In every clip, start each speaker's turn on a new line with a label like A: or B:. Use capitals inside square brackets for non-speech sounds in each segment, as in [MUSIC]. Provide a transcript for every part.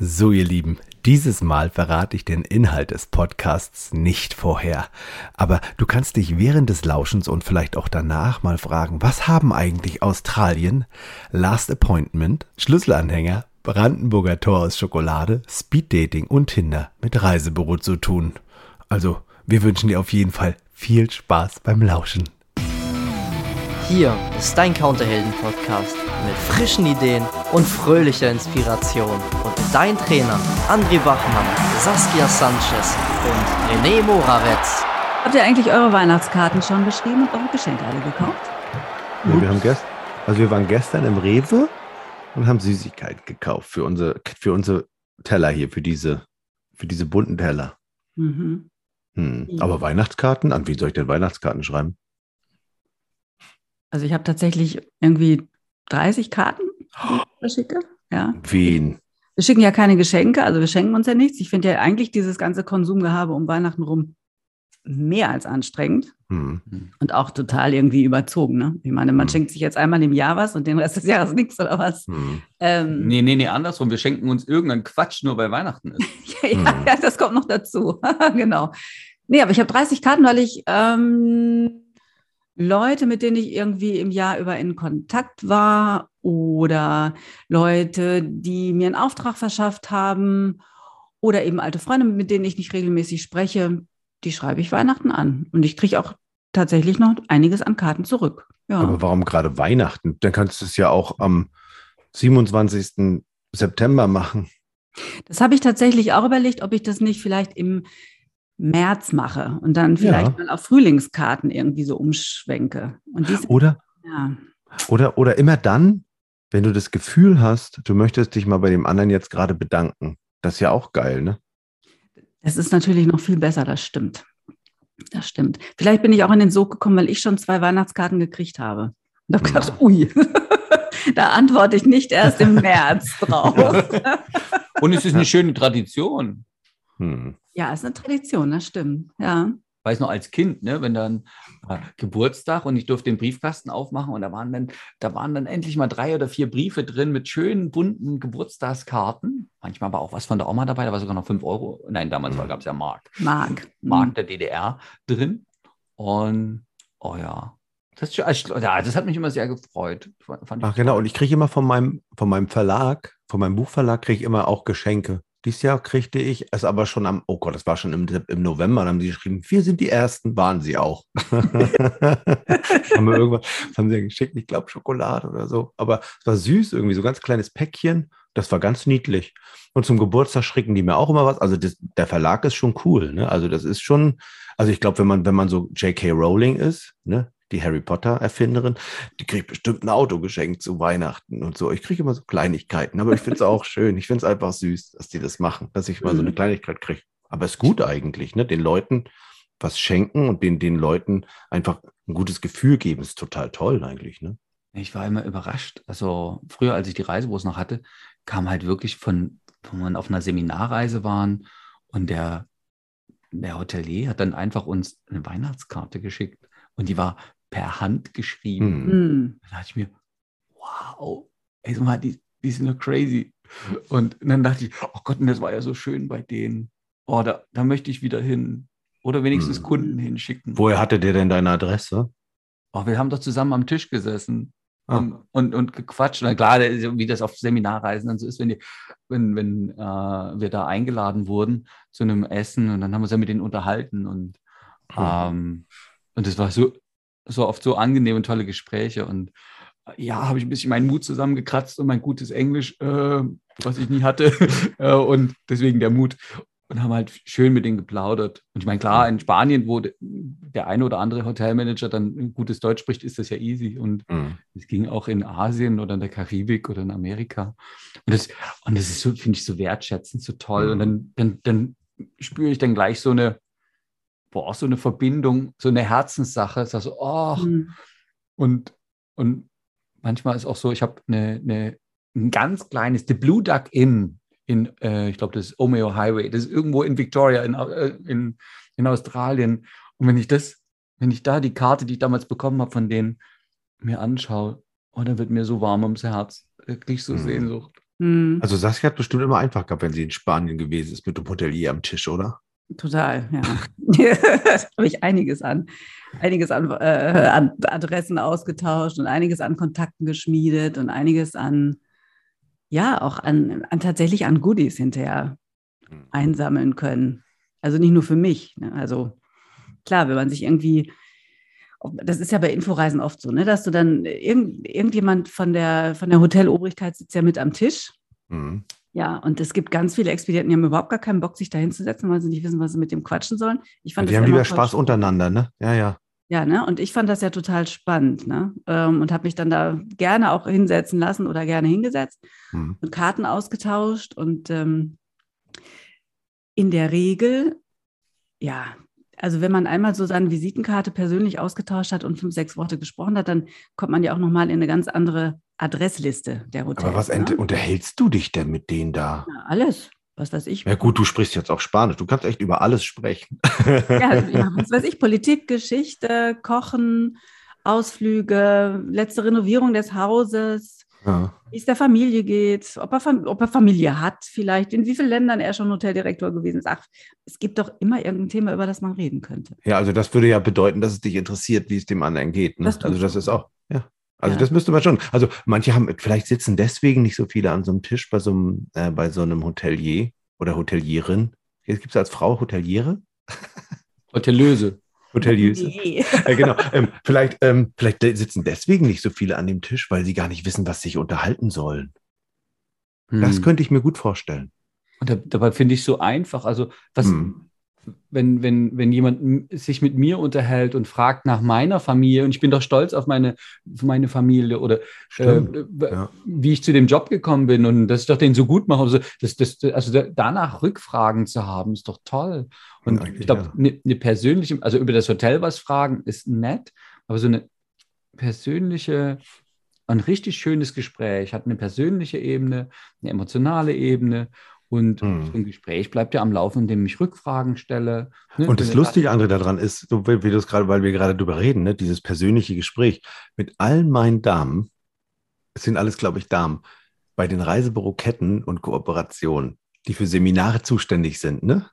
A: So, ihr Lieben, dieses Mal verrate ich den Inhalt des Podcasts nicht vorher. Aber du kannst dich während des Lauschens und vielleicht auch danach mal fragen, was haben eigentlich Australien, Last Appointment, Schlüsselanhänger, Brandenburger Tor aus Schokolade, Speeddating und Tinder mit Reisebüro zu tun? Also, wir wünschen dir auf jeden Fall viel Spaß beim Lauschen.
B: Hier ist dein Counterhelden-Podcast mit frischen Ideen und fröhlicher Inspiration. Und dein Trainer André Bachmann, Saskia Sanchez und René Moravetz.
C: Habt ihr eigentlich eure Weihnachtskarten schon geschrieben und eure Geschenke alle gekauft?
A: Ja, wir haben gest also wir waren gestern im Rewe und haben Süßigkeiten gekauft für unsere, für unsere Teller hier, für diese, für diese bunten Teller. Mhm. Hm. Aber Weihnachtskarten, an wie soll ich denn Weihnachtskarten schreiben?
C: Also ich habe tatsächlich irgendwie 30 Karten verschicke. Ja.
A: Wen?
C: Wir schicken ja keine Geschenke, also wir schenken uns ja nichts. Ich finde ja eigentlich dieses ganze Konsumgehabe um Weihnachten rum mehr als anstrengend hm. und auch total irgendwie überzogen. Ne? Ich meine, man hm. schenkt sich jetzt einmal im Jahr was und den Rest des Jahres nichts oder was. Hm.
D: Ähm, nee, nee, nee, andersrum. Wir schenken uns irgendeinen Quatsch nur bei Weihnachten ist. [LAUGHS]
C: ja, ja, hm. ja, das kommt noch dazu. [LAUGHS] genau. Nee, aber ich habe 30 Karten, weil ich ähm, Leute, mit denen ich irgendwie im Jahr über in Kontakt war oder Leute, die mir einen Auftrag verschafft haben oder eben alte Freunde, mit denen ich nicht regelmäßig spreche, die schreibe ich Weihnachten an. Und ich kriege auch tatsächlich noch einiges an Karten zurück.
A: Ja. Aber warum gerade Weihnachten? Dann kannst du es ja auch am 27. September machen.
C: Das habe ich tatsächlich auch überlegt, ob ich das nicht vielleicht im März mache und dann vielleicht ja. mal auf Frühlingskarten irgendwie so umschwenke.
A: Diese, oder, ja. oder, oder immer dann, wenn du das Gefühl hast, du möchtest dich mal bei dem anderen jetzt gerade bedanken. Das ist ja auch geil, ne?
C: Das ist natürlich noch viel besser, das stimmt. Das stimmt. Vielleicht bin ich auch in den Sog gekommen, weil ich schon zwei Weihnachtskarten gekriegt habe. Und habe gedacht, ui, [LAUGHS] da antworte ich nicht erst im [LAUGHS] März drauf.
D: Und es ist eine schöne Tradition.
C: Hm. Ja, ist eine Tradition, das stimmt. Ja.
D: Weiß noch als Kind, ne, wenn dann äh, Geburtstag und ich durfte den Briefkasten aufmachen und da waren dann, da waren dann endlich mal drei oder vier Briefe drin mit schönen bunten Geburtstagskarten. Manchmal war auch was von der Oma dabei, da war sogar noch fünf Euro. Nein, damals hm. gab es ja Mark.
C: Mark.
D: Mark der DDR drin. Und oh ja, das, ja, das hat mich immer sehr gefreut.
A: Ach genau, und ich kriege immer von meinem, von meinem Verlag, von meinem Buchverlag, kriege ich immer auch Geschenke. Dieses Jahr kriegte ich es aber schon am, oh Gott, das war schon im, im November, dann haben sie geschrieben, wir sind die Ersten, waren sie auch. [LAUGHS] haben wir irgendwas, haben sie geschickt, ich glaube Schokolade oder so. Aber es war süß, irgendwie so ein ganz kleines Päckchen. Das war ganz niedlich. Und zum Geburtstag schrecken die mir auch immer was. Also das, der Verlag ist schon cool. Ne? Also das ist schon, also ich glaube, wenn man, wenn man so J.K. Rowling ist, ne, die Harry Potter-Erfinderin, die kriegt bestimmt ein Auto geschenkt zu Weihnachten und so. Ich kriege immer so Kleinigkeiten, aber ich finde es auch [LAUGHS] schön. Ich finde es einfach süß, dass die das machen, dass ich mal so eine mhm. Kleinigkeit kriege. Aber es ist gut eigentlich, ne? Den Leuten was schenken und den, den Leuten einfach ein gutes Gefühl geben, ist total toll eigentlich, ne?
D: Ich war immer überrascht. Also früher, als ich die Reisebüros noch hatte, kam halt wirklich von, wenn wir auf einer Seminarreise waren und der, der Hotelier hat dann einfach uns eine Weihnachtskarte geschickt und die war per Hand geschrieben. Mhm. Da dachte ich mir, wow, ey, mal, die, die sind nur crazy. Und dann dachte ich, oh Gott, das war ja so schön bei denen. Oh, da, da möchte ich wieder hin. Oder wenigstens mhm. Kunden hinschicken.
A: Woher hatte der denn deine Adresse?
D: Oh, wir haben doch zusammen am Tisch gesessen. Ah. Und, und, und gequatscht. Na klar, wie das auf Seminarreisen dann so ist, wenn, die, wenn, wenn äh, wir da eingeladen wurden zu einem Essen und dann haben wir uns ja mit denen unterhalten und, hm. ähm, und das war so, so oft so angenehme, tolle Gespräche. Und äh, ja, habe ich ein bisschen meinen Mut zusammengekratzt und mein gutes Englisch, äh, was ich nie hatte. [LAUGHS] Äh, und deswegen der Mut. Und haben halt schön mit denen geplaudert. Und ich meine, klar, in Spanien, wo der eine oder andere Hotelmanager dann gutes Deutsch spricht, ist das ja easy. Und mhm. es mhm. ging auch in Asien oder in der Karibik oder in Amerika. Und das, und das ist so, finde ich, so wertschätzend, so toll. Mhm. Und dann, dann, dann spüre ich dann gleich so eine, boah, so eine Verbindung, so eine Herzenssache. Ist also, oh, mhm. und, und manchmal ist auch so, ich habe eine, eine, ein ganz kleines, The Blue Duck Inn in, äh, ich glaube, das ist Omeo Highway, das ist irgendwo in Victoria, in, äh, in, in Australien. Und wenn ich das, wenn ich da die Karte, die ich damals bekommen habe, von denen mir anschaue, oh, dann wird mir so warm ums Herz. Da kriege ich so mhm. Sehnsucht.
C: Hm,
A: Also Saskia hat bestimmt immer einfach gehabt, wenn sie in Spanien gewesen ist mit dem Hotelier am Tisch, oder?
C: Total, ja. [LAUGHS] da habe ich einiges an, einiges an, äh, an Adressen ausgetauscht und einiges an Kontakten geschmiedet und einiges an, ja, auch an, an tatsächlich an Goodies hinterher einsammeln können. Also nicht nur für mich. Ne? Also klar, wenn man sich irgendwie, das ist ja bei Inforeisen oft so, ne? dass du dann irgend, irgendjemand von der, von der Hotelobrigkeit sitzt ja mit am Tisch.
A: Mhm.
C: Ja, und es gibt ganz viele Expedienten, die haben überhaupt gar keinen Bock, sich da hinzusetzen, weil sie nicht wissen, was sie mit dem quatschen sollen. Ich fand
A: Die haben lieber Spaß
C: spannend.
A: untereinander, ne? Ja, ja.
C: Ja, ne? Und ich fand das ja total spannend, ne? Ähm, und habe mich dann da gerne auch hinsetzen lassen oder gerne hingesetzt
A: Mhm.
C: und Karten ausgetauscht. Und ähm, in der Regel, ja, also wenn man einmal so seine Visitenkarte persönlich ausgetauscht hat und fünf, sechs Worte gesprochen hat, dann kommt man ja auch nochmal in eine ganz andere Adressliste der Hotels.
A: Aber was
C: ne?
A: unterhältst du dich denn mit denen da?
C: Ja, alles, was weiß ich.
A: Ja gut, du sprichst jetzt auch Spanisch. Du kannst echt über alles sprechen.
C: Ja, ja, [LAUGHS] was weiß ich, Politik, Geschichte, Kochen, Ausflüge, letzte Renovierung des Hauses,
A: Ja.
C: wie es der Familie geht, ob er, Fam- ob er Familie hat vielleicht, in wie vielen Ländern er schon Hoteldirektor gewesen ist. Ach, es gibt doch immer irgendein Thema, über das man reden könnte.
A: Ja, also das würde ja bedeuten, dass es dich interessiert, wie es dem anderen geht. Ne?
C: Das
A: also das ist auch, ja. Also
C: Ja.
A: das müsste man schon. Also manche haben, vielleicht sitzen deswegen nicht so viele an so einem Tisch bei so einem, äh, bei so einem Hotelier oder Hotelierin. Jetzt gibt es als Frau Hoteliere?
D: Hotellöse.
A: Hoteliers. [LAUGHS]
C: Nee.
A: äh, genau. Ähm, vielleicht, ähm, vielleicht sitzen deswegen nicht so viele an dem Tisch, weil sie gar nicht wissen, was sich unterhalten sollen. Das
D: Hm.
A: könnte ich mir gut vorstellen.
D: Und da, dabei finde ich so einfach. Also, was,
A: Hm.
D: Wenn, wenn, wenn jemand sich mit mir unterhält und fragt nach meiner Familie, und ich bin doch stolz auf meine, auf meine Familie oder äh,
A: ja.
D: wie ich zu dem Job gekommen bin und dass ich doch den so gut mache. Also, das, das, also da- danach Rückfragen zu haben, ist doch toll. Und
A: Ja,
D: ich glaube,
A: ja.
D: eine ne persönliche, also über das Hotel was fragen, ist nett, aber so eine persönliche, ein richtig schönes Gespräch hat eine persönliche Ebene, eine emotionale Ebene. Und
A: Hm.
D: so ein Gespräch bleibt ja am Laufen, indem ich Rückfragen stelle. ne?
A: Und das Lustige, André, daran ist, so wie wie du es gerade, weil wir gerade drüber reden, ne, dieses persönliche Gespräch mit allen meinen Damen, es sind alles, glaube ich, Damen, bei den Reisebüroketten und Kooperationen, die für Seminare zuständig sind, ne,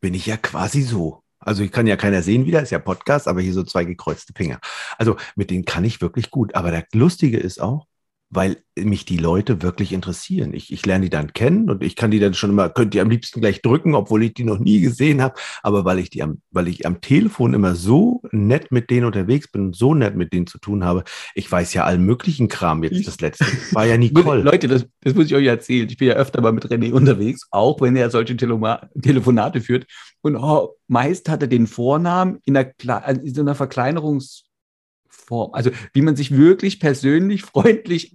A: bin ich ja quasi so. Also ich kann ja keiner sehen wieder, ist ja Podcast, aber hier so zwei gekreuzte Finger. Also mit denen kann ich wirklich gut. Aber der Lustige ist auch, weil mich die Leute wirklich interessieren. Ich, ich lerne die dann kennen und ich kann die dann schon immer, könnt ihr am liebsten gleich drücken, obwohl ich die noch nie gesehen habe. Aber weil ich die am, weil ich am Telefon immer so nett mit denen unterwegs bin so nett mit denen zu tun habe, ich weiß ja allen möglichen Kram jetzt. Das letzte war ja [LAUGHS] Nicole.
D: Leute, das, das muss ich euch erzählen. Ich bin ja öfter mal mit René unterwegs, auch wenn er solche Telema Telefonate führt. Und oh, meist hat er den Vornamen in einer, also in so einer Verkleinerungsform. Also wie man sich wirklich persönlich, freundlich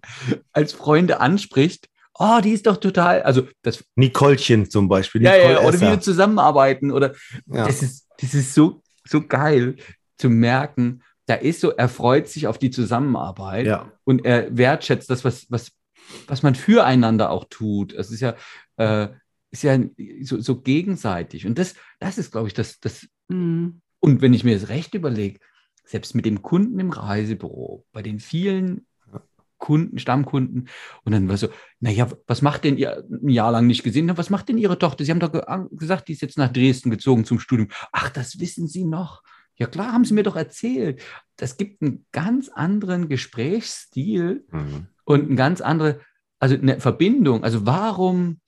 D: als Freunde anspricht. Oh, die ist doch total, also das,
A: Nicolchen zum Beispiel.
D: ja,
A: Nicole
D: ja, oder wie wir zusammenarbeiten oder
A: Ja.
D: das ist, das ist so, so geil zu merken, da ist so, er freut sich auf die Zusammenarbeit
A: ja.
D: und er wertschätzt das, was, was, was man füreinander auch tut. Es ist ja, äh, ist ja so, so gegenseitig. Und das, das ist, glaube ich, das, das,
C: Mhm.
D: und wenn ich mir das recht überlege, selbst mit dem Kunden im Reisebüro, bei den vielen Kunden, Stammkunden, und dann war so, naja, was macht denn ihr ein Jahr lang nicht gesehen? Was macht denn Ihre Tochter? Sie haben doch ge gesagt, die ist jetzt nach Dresden gezogen zum Studium. Ach, das wissen Sie noch. Ja klar, haben Sie mir doch erzählt. Das gibt einen ganz anderen Gesprächsstil
A: Mhm.
D: und eine ganz andere, also eine Verbindung. Also warum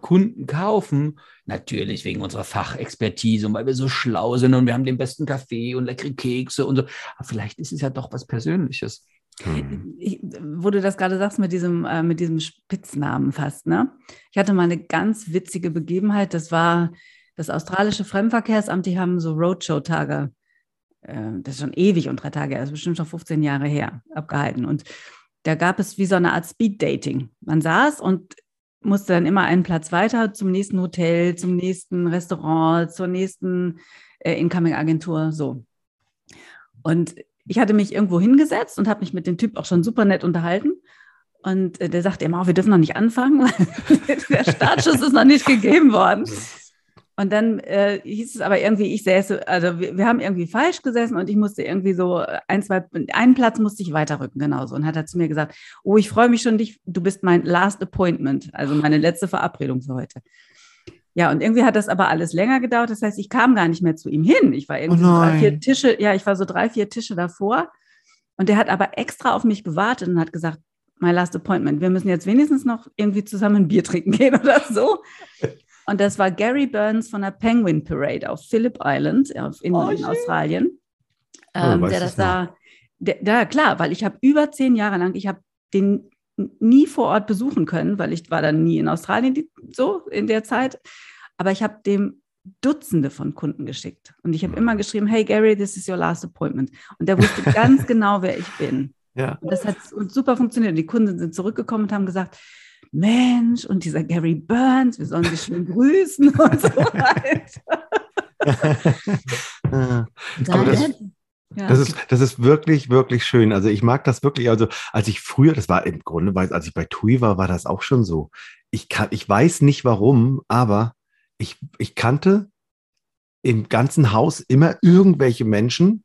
D: Kunden kaufen? Natürlich wegen unserer Fachexpertise und weil wir so schlau sind und wir haben den besten Kaffee und leckere Kekse und so. Aber vielleicht ist es ja doch was Persönliches.
A: Mhm.
C: Ich, wo du das gerade sagst mit diesem, äh, mit diesem Spitznamen fast, ne? Ich hatte mal eine ganz witzige Begebenheit. Das war das australische Fremdenverkehrsamt, die haben so Roadshow-Tage, äh, das ist schon ewig und drei Tage, also bestimmt schon 15 Jahre her, abgehalten. Und da gab es wie so eine Art Speed-Dating. Man saß und musste dann immer einen Platz weiter zum nächsten Hotel, zum nächsten Restaurant, zur nächsten äh, Incoming-Agentur, so. Und ich hatte mich irgendwo hingesetzt und habe mich mit dem Typ auch schon super nett unterhalten. Und äh, der sagte immer, oh, wir dürfen noch nicht anfangen, weil [LAUGHS] der Startschuss ist noch nicht gegeben worden. Und dann äh, hieß es aber irgendwie, ich säße, also wir, wir, haben irgendwie falsch gesessen und ich musste irgendwie so äh, ein, zwei, einen Platz musste ich weiterrücken, genauso. Und hat er zu mir gesagt, oh, ich freue mich schon, dich, du bist mein Last Appointment, also meine letzte Verabredung für heute. Ja, und irgendwie hat das aber alles länger gedauert. Das heißt, ich kam gar nicht mehr zu ihm hin. Ich war irgendwie oh so drei, vier Tische, ja, ich war so drei, vier Tische davor. Und der hat aber extra auf mich gewartet und hat gesagt, my last appointment. Wir müssen jetzt wenigstens noch irgendwie zusammen ein Bier trinken gehen [LAUGHS] oder so. Und das war Gary Burns von der Penguin Parade auf Phillip Island in, oh, in Australien. Oh, ähm, der das da, der, der, klar, weil ich habe über zehn Jahre lang, ich habe den nie vor Ort besuchen können, weil ich war dann nie in Australien die, so in der Zeit. Aber ich habe dem Dutzende von Kunden geschickt. Und ich habe immer geschrieben, hey Gary, this is your last appointment. Und der wusste ganz [LAUGHS] genau, wer ich bin. Ja. Und das hat super funktioniert. Die Kunden sind zurückgekommen und haben gesagt, Mensch, und dieser Gary Burns, wir sollen dich schön grüßen und so [LAUGHS] weiter. [LAUGHS]
A: Aber das, ja. Das, ist, das ist wirklich, wirklich schön. Also ich mag das wirklich. Also als ich früher, das war im Grunde, als ich bei TUI war, war das auch schon so. Ich, kann, ich weiß nicht warum, aber ich, ich kannte im ganzen Haus immer irgendwelche Menschen,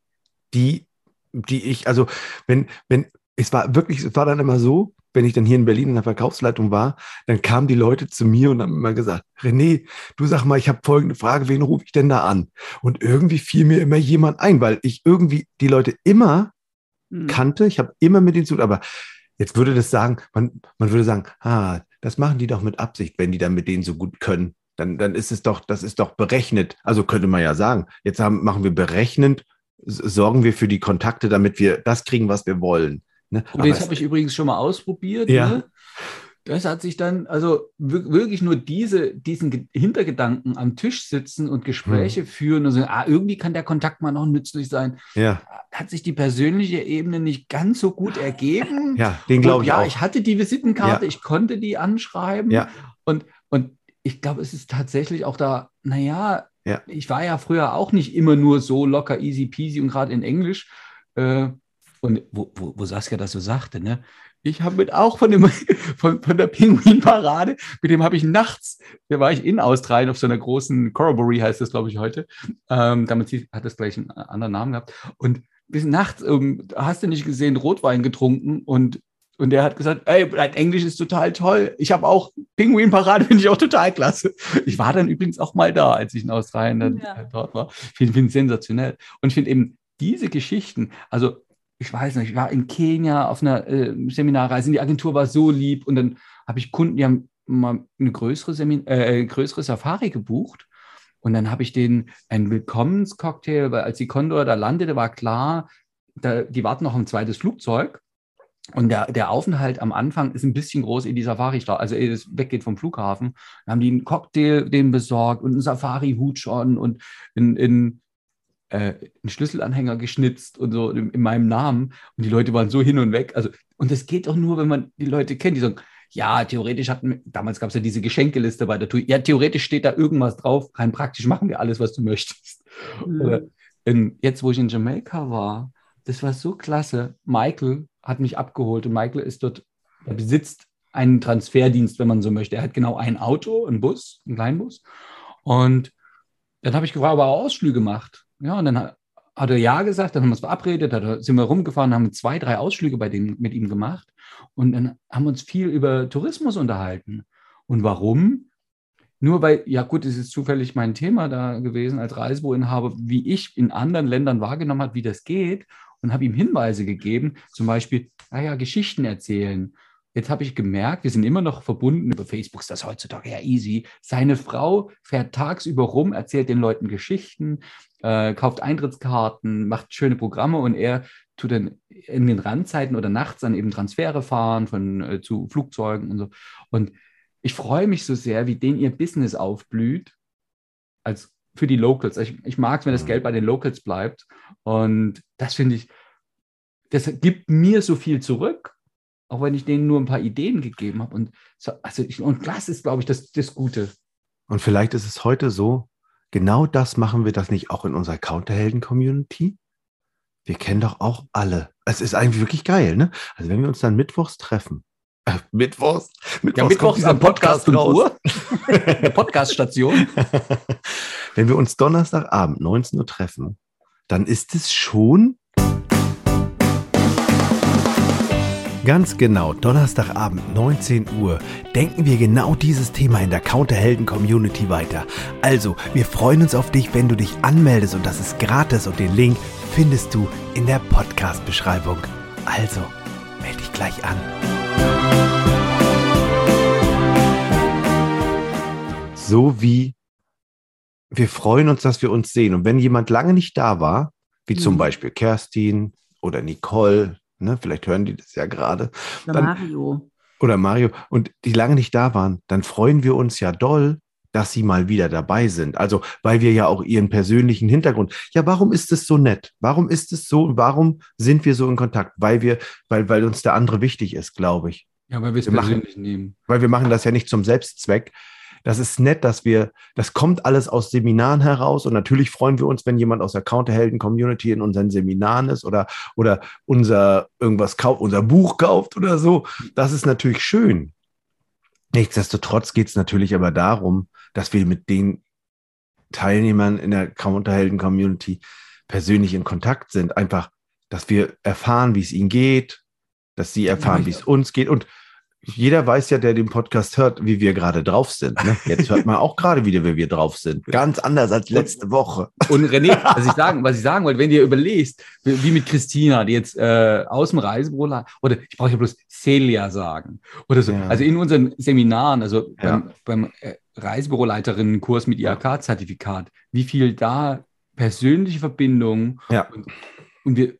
A: die, die ich, also wenn, wenn, es war wirklich, es war dann immer so, wenn ich dann hier in Berlin in der Verkaufsleitung war, dann kamen die Leute zu mir und haben immer gesagt, René, du sag mal, ich habe folgende Frage, wen rufe ich denn da an? Und irgendwie fiel mir immer jemand ein, weil ich irgendwie die Leute immer mhm. kannte, ich habe immer mit denen zu tun, aber jetzt würde das sagen, man, man würde sagen, ah, das machen die doch mit Absicht, wenn die dann mit denen so gut können. Dann, dann ist es doch, das ist doch berechnet. Also könnte man ja sagen, jetzt haben, machen wir berechnend, sorgen wir für die Kontakte, damit wir das kriegen, was wir wollen.
D: Ne? Und das habe ich übrigens schon mal ausprobiert. Ja. Ne? Das hat sich dann, also wirklich nur diese, diesen Hintergedanken am Tisch sitzen und Gespräche hm. führen und so, ah, irgendwie kann der Kontakt mal noch nützlich sein. Ja. Hat sich die persönliche Ebene nicht ganz so gut ergeben. [LAUGHS]
A: Ja, den glaube ich
D: ja,
A: auch.
D: Ja, ich hatte die Visitenkarte, ja. ich konnte die anschreiben. Ja. Und, und ich glaube, es ist tatsächlich auch da, naja, ja. ich war ja früher auch nicht immer nur so locker, easy peasy und gerade in Englisch. Äh, und wo, wo, wo Saskia das so sagte, ne? Ich habe mit auch von, dem, [LAUGHS] von, von der Pinguin-Parade, mit dem habe ich nachts, da war ich in Australien auf so einer großen Corroboree, heißt das, glaube ich, heute. Ähm, damit hat das gleich einen anderen Namen gehabt. Und bis nachts, ähm, hast du nicht gesehen, Rotwein getrunken und und der hat gesagt, ey, dein Englisch ist total toll. Ich habe auch Pinguin-Parade, [LAUGHS] finde ich auch total klasse. Ich war dann übrigens auch mal da, als ich in Australien dann ja. dort war. Finde find sensationell. Und ich finde eben diese Geschichten, also ich weiß nicht, ich war in Kenia auf einer äh, Seminarreise und die Agentur war so lieb und dann habe ich Kunden, die haben mal eine größere, Semin äh, größere Safari gebucht und dann habe ich denen einen Willkommenscocktail, weil als die Condor da landete, war klar, da, die warten noch ein zweites Flugzeug und der, der Aufenthalt am Anfang ist ein bisschen groß in die Safari, also ehe es weggeht vom Flughafen. Dann haben die einen Cocktail den besorgt und einen Safari-Hut schon und in, in äh, einen Schlüsselanhänger geschnitzt und so in, in, meinem Namen. Und die Leute waren so hin und weg. Also, und das geht auch nur, wenn man die Leute kennt, die sagen, ja, theoretisch hatten, damals gab es ja diese Geschenkeliste bei der TUI. Ja, theoretisch steht da irgendwas drauf. Rein praktisch machen wir alles, was du möchtest. Mhm. In, jetzt, wo ich in Jamaika war, das war so klasse. Michael hat mich abgeholt und Michael ist dort, er besitzt einen Transferdienst, wenn man so möchte. Er hat genau ein Auto, einen Bus, einen Kleinbus. Und dann habe ich gefragt, ob er Ausflüge macht. Ja, und dann hat, hat er ja gesagt, dann haben wir uns verabredet, dann sind wir rumgefahren, haben zwei, drei Ausflüge bei dem, mit ihm gemacht und dann haben wir uns viel über Tourismus unterhalten. Und warum? Nur weil, ja gut, es ist zufällig mein Thema da gewesen als Reisebüroinhaber, wie ich in anderen Ländern wahrgenommen habe, wie das geht und habe ihm Hinweise gegeben, zum Beispiel, naja, Geschichten erzählen. Jetzt habe ich gemerkt, wir sind immer noch verbunden über Facebook, ist das heutzutage ja easy. Seine Frau fährt tagsüber rum, erzählt den Leuten Geschichten, äh, kauft Eintrittskarten, macht schöne Programme und er tut dann in den Randzeiten oder nachts dann eben Transfere fahren von äh, zu Flugzeugen und so. Und ich freue mich so sehr, wie denen ihr Business aufblüht, als für die Locals. Ich, ich mag es, wenn das Geld bei den Locals bleibt. Und das finde ich, das gibt mir so viel zurück, auch wenn ich denen nur ein paar Ideen gegeben habe. Und, so, also ich, und das ist, glaube ich, das, das Gute.
A: Und vielleicht ist es heute so, genau das machen wir das nicht auch in unserer Counterhelden-Community? Wir kennen doch auch alle. Es ist eigentlich wirklich geil, ne? Also wenn wir uns dann mittwochs treffen. Äh, mittwochs?
D: Mittwochs, ja, mittwochs ist ein Podcast, Podcast raus. der [LAUGHS] Podcast-Station.
A: Wenn wir uns Donnerstagabend 19 Uhr treffen, dann ist es schon Ganz genau, Donnerstagabend 19 Uhr denken wir genau dieses Thema in der Counterhelden-Community weiter. Also, wir freuen uns auf dich, wenn du dich anmeldest und das ist gratis und den Link findest du in der Podcast-Beschreibung. Also, melde dich gleich an. So wie wir freuen uns, dass wir uns sehen. Und wenn jemand lange nicht da war, wie zum
C: Mhm.
A: Beispiel Kerstin oder Nicole, ne, vielleicht hören die das ja gerade,
C: Oder
A: Dann-
C: Mario.
A: oder Mario, und die lange nicht da waren, dann freuen wir uns ja doll, dass sie mal wieder dabei sind. Also, weil wir ja auch ihren persönlichen Hintergrund. Ja, warum ist es so nett? Warum ist es so? Warum sind wir so in Kontakt? Weil wir, weil, weil uns der andere wichtig ist, glaube ich.
D: Ja, weil wir es
A: Wir machen-
D: persönlich nehmen.
A: Weil wir machen das ja nicht zum Selbstzweck. Das ist nett, dass wir, das kommt alles aus Seminaren heraus und natürlich freuen wir uns, wenn jemand aus der Counterhelden-Community in unseren Seminaren ist oder, oder unser irgendwas kauft, unser Buch kauft oder so. Das ist natürlich schön. Nichtsdestotrotz geht es natürlich aber darum, dass wir mit den Teilnehmern in der Counterhelden-Community persönlich in Kontakt sind. Einfach, dass wir erfahren, wie es ihnen geht, dass sie erfahren, wie es uns geht. Und jeder weiß ja, der den Podcast hört, wie wir gerade drauf sind. Ne? Jetzt hört man auch gerade wieder, wie wir drauf sind. Ganz anders als letzte Woche.
D: Und René, [LAUGHS] was ich sagen, was ich sagen wollte, wenn dir überlegst, wie mit Christina, die jetzt äh, aus dem Reisebüro oder ich brauche ja bloß Celia sagen oder so.
A: Ja.
D: Also in unseren Seminaren, also
A: Ja.
D: beim, beim äh, Reisebüroleiterinnen-Kurs mit IHK-Zertifikat, wie viel da persönliche Verbindungen
A: Ja.
D: und, und wir,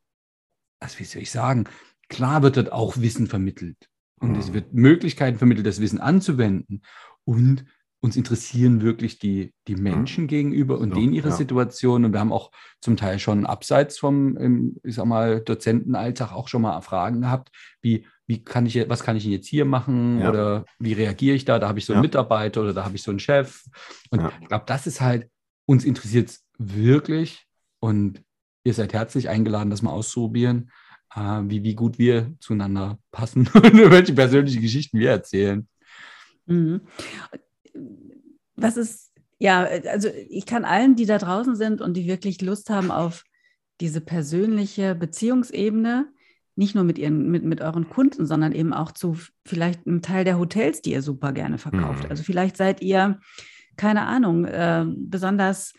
D: also wie soll ich sagen, klar wird dort auch Wissen vermittelt und es wird Möglichkeiten vermittelt, das Wissen anzuwenden und uns interessieren wirklich die, die Menschen gegenüber und
A: So,
D: denen ihre
A: ja.
D: Situation. Und wir haben auch zum Teil schon abseits vom, ich sag mal, Dozentenalltag auch schon mal Fragen gehabt, wie, wie kann ich, was kann ich denn jetzt hier machen
A: Ja.
D: oder wie reagiere ich da? Da habe ich so einen
A: Ja.
D: Mitarbeiter oder da habe ich so einen Chef. Und ich glaube, das ist halt, uns interessiert es wirklich und ihr seid herzlich eingeladen, das mal auszuprobieren, äh, wie, wie gut wir zueinander passen [LAUGHS] und welche persönlichen Geschichten wir erzählen.
C: Mhm. Was ist, ja, also ich kann allen, die da draußen sind und die wirklich Lust haben auf diese persönliche Beziehungsebene, nicht nur mit ihren, mit, mit euren Kunden, sondern eben auch zu vielleicht einem Teil der Hotels, die ihr super gerne verkauft.
A: Mhm.
C: Also vielleicht seid ihr, keine Ahnung, äh, besonders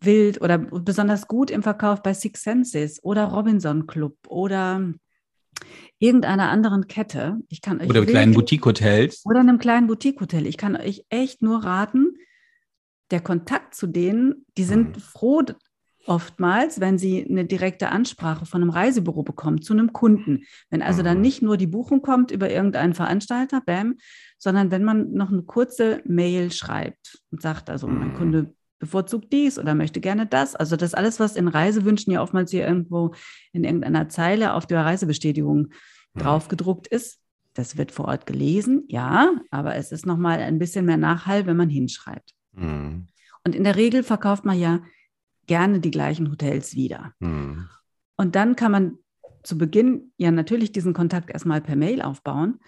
C: wild oder besonders gut im Verkauf bei Six Senses oder Robinson Club oder irgendeiner anderen Kette. Ich kann euch
D: Oder kleinen Boutique-Hotels.
C: oder einem kleinen Boutique-Hotel. Ich kann euch echt nur raten, der Kontakt zu denen, die sind
A: Mhm.
C: froh oftmals, wenn sie eine direkte Ansprache von einem Reisebüro bekommen, zu einem Kunden. Wenn also dann
A: Mhm.
C: nicht nur die Buchung kommt über irgendeinen Veranstalter, bam, sondern wenn man noch eine kurze Mail schreibt und sagt, also mein
A: Mhm.
C: Kunde bevorzugt dies oder möchte gerne das. Also das alles, was in Reisewünschen ja oftmals hier irgendwo in irgendeiner Zeile auf der Reisebestätigung
A: Mhm.
C: draufgedruckt ist, das wird vor Ort gelesen, ja, aber es ist nochmal ein bisschen mehr Nachhall, wenn man hinschreibt.
A: Mhm.
C: Und in der Regel verkauft man ja gerne die gleichen Hotels wieder.
A: Mhm.
C: Und dann kann man zu Beginn ja natürlich diesen Kontakt erstmal per Mail aufbauen.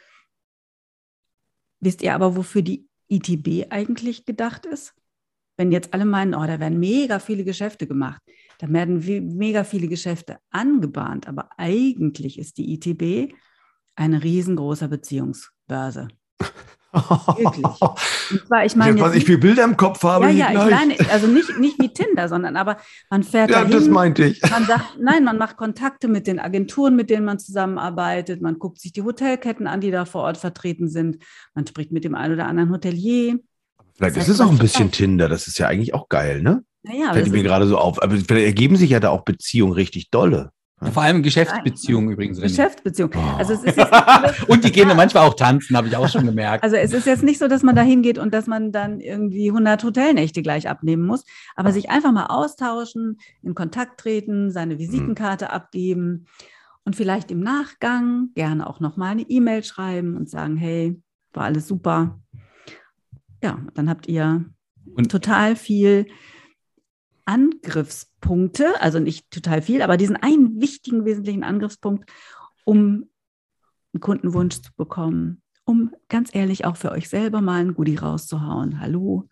C: Wisst ihr aber, wofür die ITB eigentlich gedacht ist? Wenn jetzt alle meinen, oh, da werden mega viele Geschäfte gemacht, da werden we- mega viele Geschäfte angebahnt, aber eigentlich ist die ITB eine riesengroße Beziehungsbörse. [LAUGHS] Wirklich. Und zwar, ich meine,
A: was ich für Bilder im Kopf habe.
C: ja, ja, ich meine, also nicht, nicht wie Tinder, sondern aber man fährt
A: ja, das
C: dahin,
A: meinte ich.
C: man sagt, nein, man macht Kontakte mit den Agenturen, mit denen man zusammenarbeitet, man guckt sich die Hotelketten an, die da vor Ort vertreten sind, man spricht mit dem einen oder anderen Hotelier.
A: Vielleicht
C: Das
A: ist es auch ein bisschen
C: sieht
A: Tinder. Das ist ja eigentlich auch geil, ne?
C: Naja, aber
A: Fällt mir gerade so auf. Aber vielleicht ergeben sich ja da auch Beziehungen richtig dolle.
D: Vor allem Geschäftsbeziehungen übrigens. René.
C: Geschäftsbeziehung.
A: Oh.
C: Also es ist so, [LAUGHS]
D: Und die gehen dann manchmal auch tanzen, habe ich auch schon gemerkt.
C: Also es ist jetzt nicht so, dass man da hingeht und dass man dann irgendwie 100 Hotelnächte gleich abnehmen muss, aber sich einfach mal austauschen, in Kontakt treten, seine Visitenkarte abgeben und vielleicht im Nachgang gerne auch nochmal eine E-Mail schreiben und sagen, hey, war alles super. Ja, dann habt ihr
D: Und-
C: total viel Angriffspunkte, also nicht total viel, aber diesen einen wichtigen, wesentlichen Angriffspunkt, um einen Kundenwunsch zu bekommen, um ganz ehrlich auch für euch selber mal ein Goodie rauszuhauen. Hallo.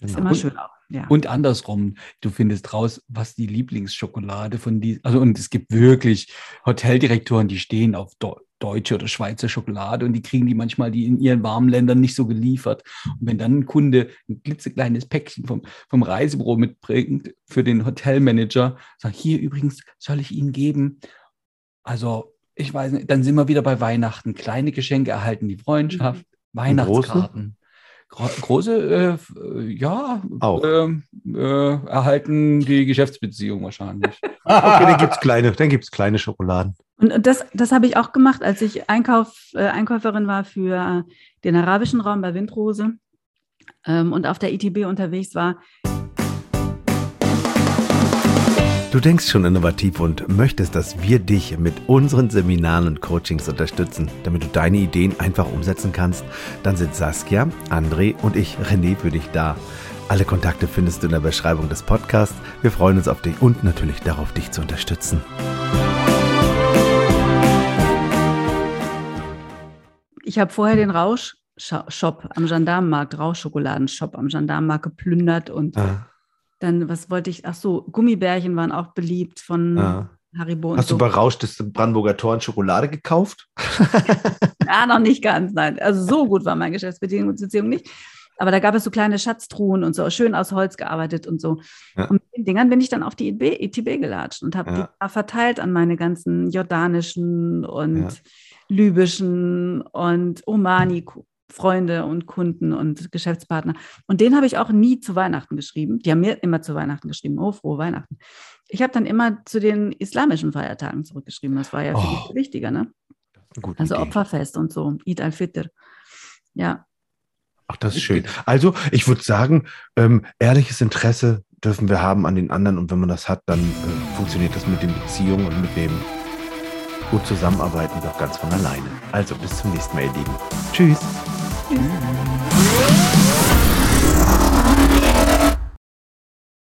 C: Ist
A: Genau.
C: immer
D: Und-
C: schön auch. Ja.
D: Und andersrum, du findest raus, was die Lieblingsschokolade von die, also und es gibt wirklich Hoteldirektoren, die stehen auf Deu- deutsche oder Schweizer Schokolade und die kriegen die manchmal die in ihren warmen Ländern nicht so geliefert. Und wenn dann ein Kunde ein klitzekleines Päckchen vom, vom Reisebüro mitbringt für den Hotelmanager, sagt, hier übrigens soll ich Ihnen geben. Also, ich weiß nicht, dann sind wir wieder bei Weihnachten. Kleine Geschenke erhalten die Freundschaft, Weihnachtskarten. Gro große, äh, äh, ja,
A: Auch.
D: ähm, äh, erhalten die Geschäftsbeziehung wahrscheinlich. [LAUGHS]
A: Okay, dann gibt's kleine, dann gibt's kleine Schokoladen.
C: Und und das, das habe ich auch gemacht, als ich Einkauf, äh, Einkäuferin war für den arabischen Raum bei Windrose ähm, und auf der ITB unterwegs war.
A: Du denkst schon innovativ und möchtest, dass wir dich mit unseren Seminaren und Coachings unterstützen, damit du deine Ideen einfach umsetzen kannst, dann sind Saskia, André und ich, René, für dich da. Alle Kontakte findest du in der Beschreibung des Podcasts. Wir freuen uns auf dich und natürlich darauf, dich zu unterstützen.
C: Ich habe vorher den Rausch-Shop am Gendarmenmarkt, Rauschschokoladenshop am Gendarmenmarkt geplündert und
A: Ah,
C: dann, was wollte ich, ach so, Gummibärchen waren auch beliebt von
A: ah.
C: Haribo
A: Hast
C: so.
A: du bei Rausch des Brandenburger Tor eine Schokolade gekauft? [LAUGHS]
C: Ja, noch nicht ganz, nein. Also so gut war meine Geschäftsbeziehung nicht. Aber da gab es so kleine Schatztruhen und so, schön aus Holz gearbeitet und so.
A: Ja.
C: Und mit den Dingern bin ich dann auf die ITB, ITB gelatscht und habe
A: Ja.
C: die da verteilt an meine ganzen jordanischen und
A: Ja.
C: libyschen und Omani-Freunde und Kunden und Geschäftspartner. Und den habe ich auch nie zu Weihnachten geschrieben. Die haben mir immer zu Weihnachten geschrieben, oh, frohe Weihnachten. Ich habe dann immer zu den islamischen Feiertagen zurückgeschrieben. Das war ja viel,
A: Oh.
C: viel wichtiger, ne? Also
A: Idee.
C: Opferfest und so, Eid al-Fitr. Ja,
A: Ach, das ist schön. Also, ich würde sagen, ähm, ehrliches Interesse dürfen wir haben an den anderen und wenn man das hat, dann äh, funktioniert das mit den Beziehungen und mit dem gut zusammenarbeiten doch ganz von alleine. Also, bis zum nächsten Mal, ihr Lieben. Tschüss.
C: Tschüss.